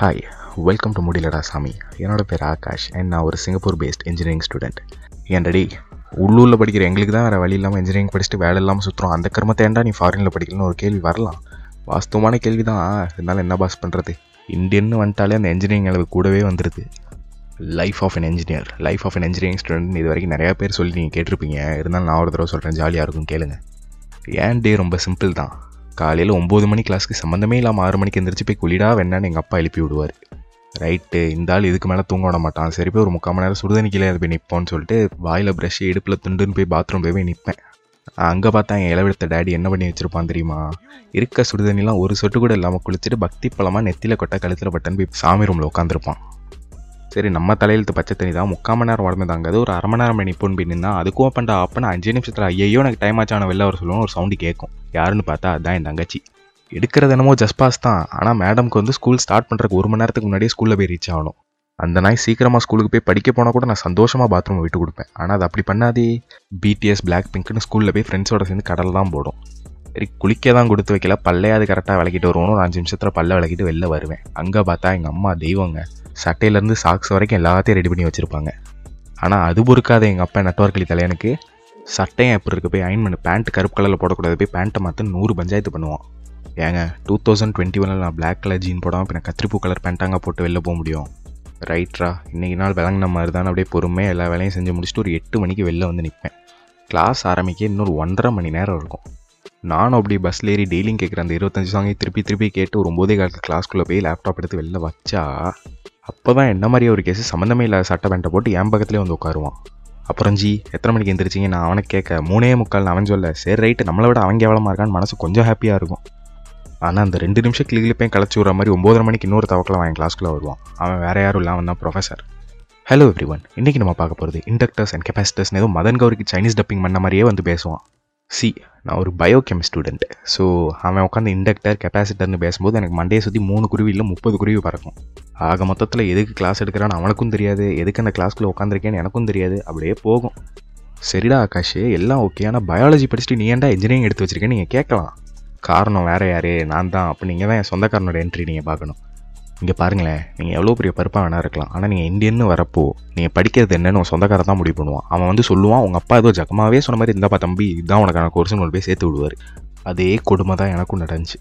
Hi welcome to முடியலடா சாமி என்னோட பேர் ஆகாஷ் அண்ட் நான் ஒரு சிங்கப்பூர் பேஸ்ட் இன்ஜினியரிங் ஸ்டூடெண்ட் ஏன்டடி உள்ளூரில் படிக்கிற எங்களுக்கு தான் வேறு வழி இல்லாமல் இன்ஜினியரிங் படிச்சுட்டு வேலை இல்லாமல் சுற்றுறோம் அந்த கர்மத்தை ஏண்டா நீ ஃபாரினில் படிக்கலன்னு ஒரு கேள்வி வரலாம். வாஸ்தவமான கேள்வி தான் இருந்தாலும் என்ன பாஸ் பண்ணுறது இந்தியன்னு வந்துட்டாலே அந்த இன்ஜினியரிங் அளவு கூடவே வந்துடுது life of an engineer life of an engineering student இது வரைக்கும் நிறையா பேர் சொல்லி நீங்கள் கேட்டிருப்பீங்க. இருந்தாலும் நான் ஒரு தடவை சொல்கிறேன் ஜாலியாக இருக்கும் கேளுங்க. ஏன் டே ரொம்ப சிம்பிள் தான். காலையில் ஒம்பது மணி கிளாஸ்க்கு சம்மந்தமே இல்லாமல் ஆறு மணிக்கு எந்திரிச்சு போய் குளிடா வேணான்னு எங்கள் அப்பா எழுப்பி விடுவார். ரைட்டு இந்த ஆள் இதுக்கு மேலே தூங்க விட மாட்டான். சரி போய் ஒரு முக்கால் மணி நேரம் சுடுதண்ணி கீழே போய் நிற்போன்னு சொல்லிட்டு வாயில் ப்ரஷ் இடுப்பில் துண்டுன்னு போய் பாத்ரூம் போய் நிற்பேன் அங்கே பார்த்தா என் இளவெடுத்த டேடி என்ன பண்ணி வச்சிருப்பான் தெரியுமா? இருக்க சுடுதண்ணிலாம் ஒரு சொட்டு கூட இல்லாமல் குளிச்சுட்டு பக்தி பழமாக நெத்தியில் கொட்டை கழுத்தில் பட்டன் போய் சாமி ரூமில் உட்காந்துருப்பான் சரி நம்ம தலையெழுத்து பச்சை தண்ணி தான். முக்கால் மணி நேரம் உடம்பு தாங்காது. ஒரு அரை மணி நேரம் நிற்போன்னு போய் நின்னா அதுக்கும் ஓப்பன்டா அப்போ அஞ்சு நிமிஷத்தில் ஐயோ எனக்கு டைம் ஆச்சு ஆனால் வெளில வர சொல்லுவோம் ஒரு சவுண்டு கேட்கும் யாருன்னு பார்த்தா அதான் என் தங்கச்சி. எடுக்கிறது என்னமோ ஜஸ்ட் பாஸ் தான். ஆனால் மேடம்க்கு வந்து ஸ்கூல் ஸ்டார்ட் பண்ணுறதுக்கு ஒரு மணி நேரத்துக்கு முன்னாடியே ஸ்கூலில் போய் ரீச் ஆகணும். அந்த நாய் சீக்கிரமாக ஸ்கூலுக்கு போய் படிக்க போனால் கூட நான் சந்தோஷமாக பாத்ரூம் விட்டு கொடுப்பேன். ஆனால் அது அப்படி பண்ணாதே. பிடிஎஸ் பிளாக் பிங்க்னு ஸ்கூலில் போய் ஃப்ரெண்ட்ஸோட சேர்ந்து கடல் தான் போடும். சரி குளிக்க தான் கொடுத்து வைக்கல. பல்லையாவது கரெக்டாக விளக்கிட்டு வருவோம் ஒரு அஞ்சு நிமிஷத்தில் பல்ல விளக்கிட்டு வெளில வருவேன். அங்கே பார்த்தா எங்கள் அம்மா தெய்வங்க. சட்டையிலேருந்து சாக்ஸ் வரைக்கும் எல்லாத்தையும் ரெடி பண்ணி வச்சுருப்பாங்க. ஆனால் அது பொறுக்காத எங்கள் அப்பா நெட்ஒர்க்லி தலையனுக்கு சட்டையும் எப்படி இருக்குது போய் அயன் பண்ணு பேண்ட் கருப்பு கலரில் போடக்கூடாது. போய் பேண்ட்டை மாற்ற நூறு பஞ்சாயத்து பண்ணுவான். ஏங்க டூ தௌசண்ட் டுவெண்ட்டி ஒனில் நான் பிளாக் கலர் ஜீன் போடாமல் இப்போ நான் கத்திரிப்பூ கலர் பேண்ட்டாங்க போட்டு வெளில போக முடியும். ரைட்ரா இன்றைக்கி நாள் விளங்கின மாதிரி தான் அப்படியே பொறுமையாக எல்லா வேலையும் செஞ்சு முடிச்சுட்டு ஒரு எட்டு மணிக்கு வெளில வந்து நிற்பேன் கிளாஸ் ஆரம்பிக்க இன்னொரு ஒன்றரை மணி நேரம் இருக்கும். நானும் அப்படி பஸ்ஸில் ஏறி டெய்லியும் கேட்குற அந்த இருபத்தஞ்சு சாங்கையும் திருப்பி திருப்பி கேட்டு ஒரு ஒம்போதே காலத்து கிளாஸ்க்குள்ளே போய் லேப்டாப் எடுத்து வெளில வச்சா அப்போ தான் என்ன மாதிரி ஒரு கேஸ் சம்மந்தமே இல்லாத சட்டை பேண்ட்டை போட்டு என் பக்கத்துலேயே வந்து உட்காருவான். அப்புறம் ஜி எத்தனை மணிக்கு எந்திரிச்சிங்க நான் அவனை கேட்க மூணே முக்கால் அவன் சொல்ல சரி ரைட்டு நம்மளை விட அவன் எவ்வளோ இருக்கான்னு மனசு கொஞ்சம் ஹாப்பியாக இருக்கும். ஆனால் அந்த ரெண்டு நிமிஷம் கிளிகிளிப்பையும் களைச்சி விட்ற மாதிரி ஒம்போதரை மணிக்கு இன்னொரு தவக்கில் அவன் கிளாஸ்க்குள்ளே வருவான். அவன் வேறு யாரும் இல்லை அவன் தான் ப்ரொஃபஸர் ஹலோ எவ்ரி ஒன் இன்றைக்கி நம்ம பார்க்க போகிறது இண்டக்டர்ஸ் அண்ட் கெப்பாசிட்டர்ஸ்னு ஏதோ மதன் கௌரிக்கு சைனீஸ் டப்பிங் பண்ண மாதிரியே வந்து பேசுவான். சி நான் ஒரு பயோகெமி ஸ்டூடெண்ட் ஸோ அவன் உட்காந்து இண்டக்டர் கெப்பாசிட்டர்னு பேசும்போது எனக்கு மண்டையை சுற்றி மூணு குருவி இல்லை முப்பது குருவி பறக்கும். ஆக மொத்தத்தில் எதுக்கு கிளாஸ் எடுக்கிறான்னு அவனுக்கும் தெரியாது. எதுக்கு அந்த கிளாஸ்க்குள்ளே உட்காந்துருக்கேன்னு எனக்கும் தெரியாது. அப்படியே போகும். சரிடா ஆகாஷ் எல்லாம் ஓகே ஆனால் பயாலஜி படிச்சுட்டு நீ ஏன்டா இன்ஜினியரிங் எடுத்து வச்சிருக்கேன்னு நீங்கள் கேட்கலாம். காரணம் வேறு யார்? நான் தான். அப்போ நீங்கள் தான் என் சொந்தக்காரனோட என்ட்ரி நீங்கள் பார்க்கணும். இங்கே பாருங்களேன் நீங்கள் எவ்வளோ பெரிய பருப்பாக வேணா இருக்கலாம். ஆனால் நீங்கள் இந்தியன்னு வரப்போ நீங்கள் படிக்கிறது என்னன்னு உன் சொந்தக்கார தான் முடிவு பண்ணுவான். அவன் வந்து சொல்லுவான் உங்கள் அப்பா ஏதோ ஜக்கமாவே சொன்ன மாதிரி இருந்தாப்பா தம்பி இதுதான் உனக்கான கோர்ஸ்னு கொண்டு போய் சேர்த்து விடுவார். அதே கொடுமை தான் எனக்கும் நடந்துச்சு.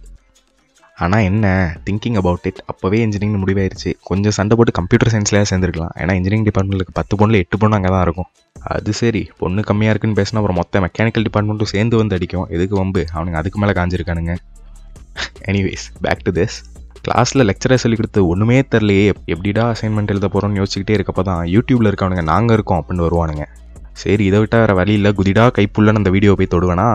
ஆனால் என்ன? திங்கிங் அபவுட் இட் அப்போவே இன்ஜினியரிங் முடிவாயிருச்சு. கொஞ்சம் சண்டை போட்டு கம்ப்யூட்டர் சயின்ஸ்லேயே சேர்ந்துருக்கலாம். ஏன்னா இன்ஜினியரிங் டிபார்ட்மெண்ட்டில் பத்து பொண்ணில் எட்டு பொண்ணு அங்கே தான் இருக்கும். அது சரி பொண்ணு கம்மியாக இருக்குன்னு பேசினா அப்புறம் மொத்த மெக்கானிக்கல் டிபார்ட்மெண்ட்டும் சேர்ந்து வந்து அடிக்கும். எதுக்கு வம்பு? அவனுங்க அதுக்கு மேலே காஞ்சிருக்கானுங்க. எனிவேஸ் பேக் டு திஸ் கிளாஸில் லெக்சரை சொல்லி கொடுத்து ஒன்றுமே தெரிலையே எப்படிடா அசைன்மெண்ட் எழுத போகிறோம்னு யோசிச்சுக்கிட்டே இருக்கப்போ தான் யூடியூப்பில் இருக்கவனுங்க நாங்கள் இருக்கோம் அப்படின்னு வருவானுங்க. சரி இதை விட்டால் வேறு வழியில் குதிடா கைப்புள்ளன்னு அந்த வீடியோ போய் தொடுவேனா?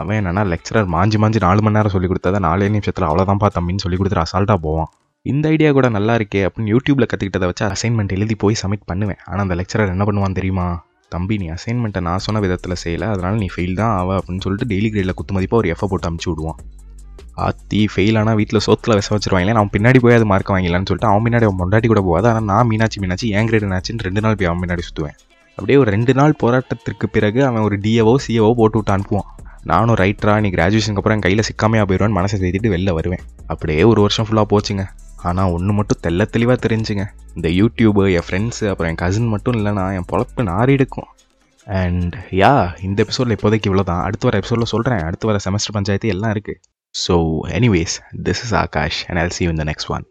அவன் என்னன்னா லெக்சரர் மாஞ்சி மாஞ்சி நாலு மணி நேரம் சொல்லி கொடுத்தா நாலே நிமிஷத்தில் அவ்வளோதான்ப்பா தம்பின்னு சொல்லி கொடுத்துட்டு அசால்ட்டாக போவான். இந்த ஐடியா கூட நல்லா இருக்கே அப்படின்னு யூடியூப்பில் கற்றுக்கிட்டதை வச்சு அசைன்மெண்ட் எழுதி போய் சப்மிட் பண்ணுவேன். ஆனால் அந்த லெக்சரர் என்ன பண்ணுவான் தெரியுமா? தம்பி நீ அசைன்மெண்ட்டை நான் சொன்ன விதத்தில் செய்யலை. அதனால் நீ ஃபெயில் தான் ஆவ அப்படின்னு சொல்லிட்டு டெய்லி கிரேடில் குத்து மதிப்பாக ஒரு எஃபை போட்டு அமுச்சு விடுவான். ஆத்தி ஃபெயில் ஆனால் வீட்டில் சோத்தில் விச வச்சிருவாங்களே நான் பின்னாடி போய் அது மார்க் வாங்கிடலான்னு சொல்லிட்டு அவன் பின்னாடி அவன் பொண்டாட்டி கூட போகாது. ஆனால் நான் மீனாட்சி மீனாட்சி ஏன் கிரேட் என்னாச்சுன்னு ரெண்டு நாள் போய் அவன் பின்னாடி சுற்றுவேன் அப்படியே ஒரு ரெண்டு நாள் போராட்டத்திற்கு பிறகு அவன் ஒரு டிஏவோ சிஏவோ போட்டு விட்டு அனுப்புவான். நானும் ரைட்டரா நீ கிராஜுவேஷனுக்கு அப்புறம் என் கையில் சிக்காமையாக போயிடுவேன் மனசை செய்துட்டு வெளில வருவேன். அப்படியே ஒரு வருஷம் ஃபுல்லாக போச்சுங்க. ஆனால் ஒன்று மட்டும் தெல்ல தெளிவாக தெரிஞ்சுங்க. இந்த யூடியூபு என் ஃப்ரெண்ட்ஸு அப்புறம் என் கசின் மட்டும் இல்லைனா என் பொழப்பு நாரி எடுக்கும். அண்ட் யா இந்த எபிசோடில் இப்போதைக்கு இவ்வளோ தான் அடுத்து வர எபிசோடில் சொல்கிறேன் அடுத்து வர செமஸ்டர் பஞ்சாயத்து எல்லாம் இருக்குது So, anyways, this is Akash, and I'll see you in the next one.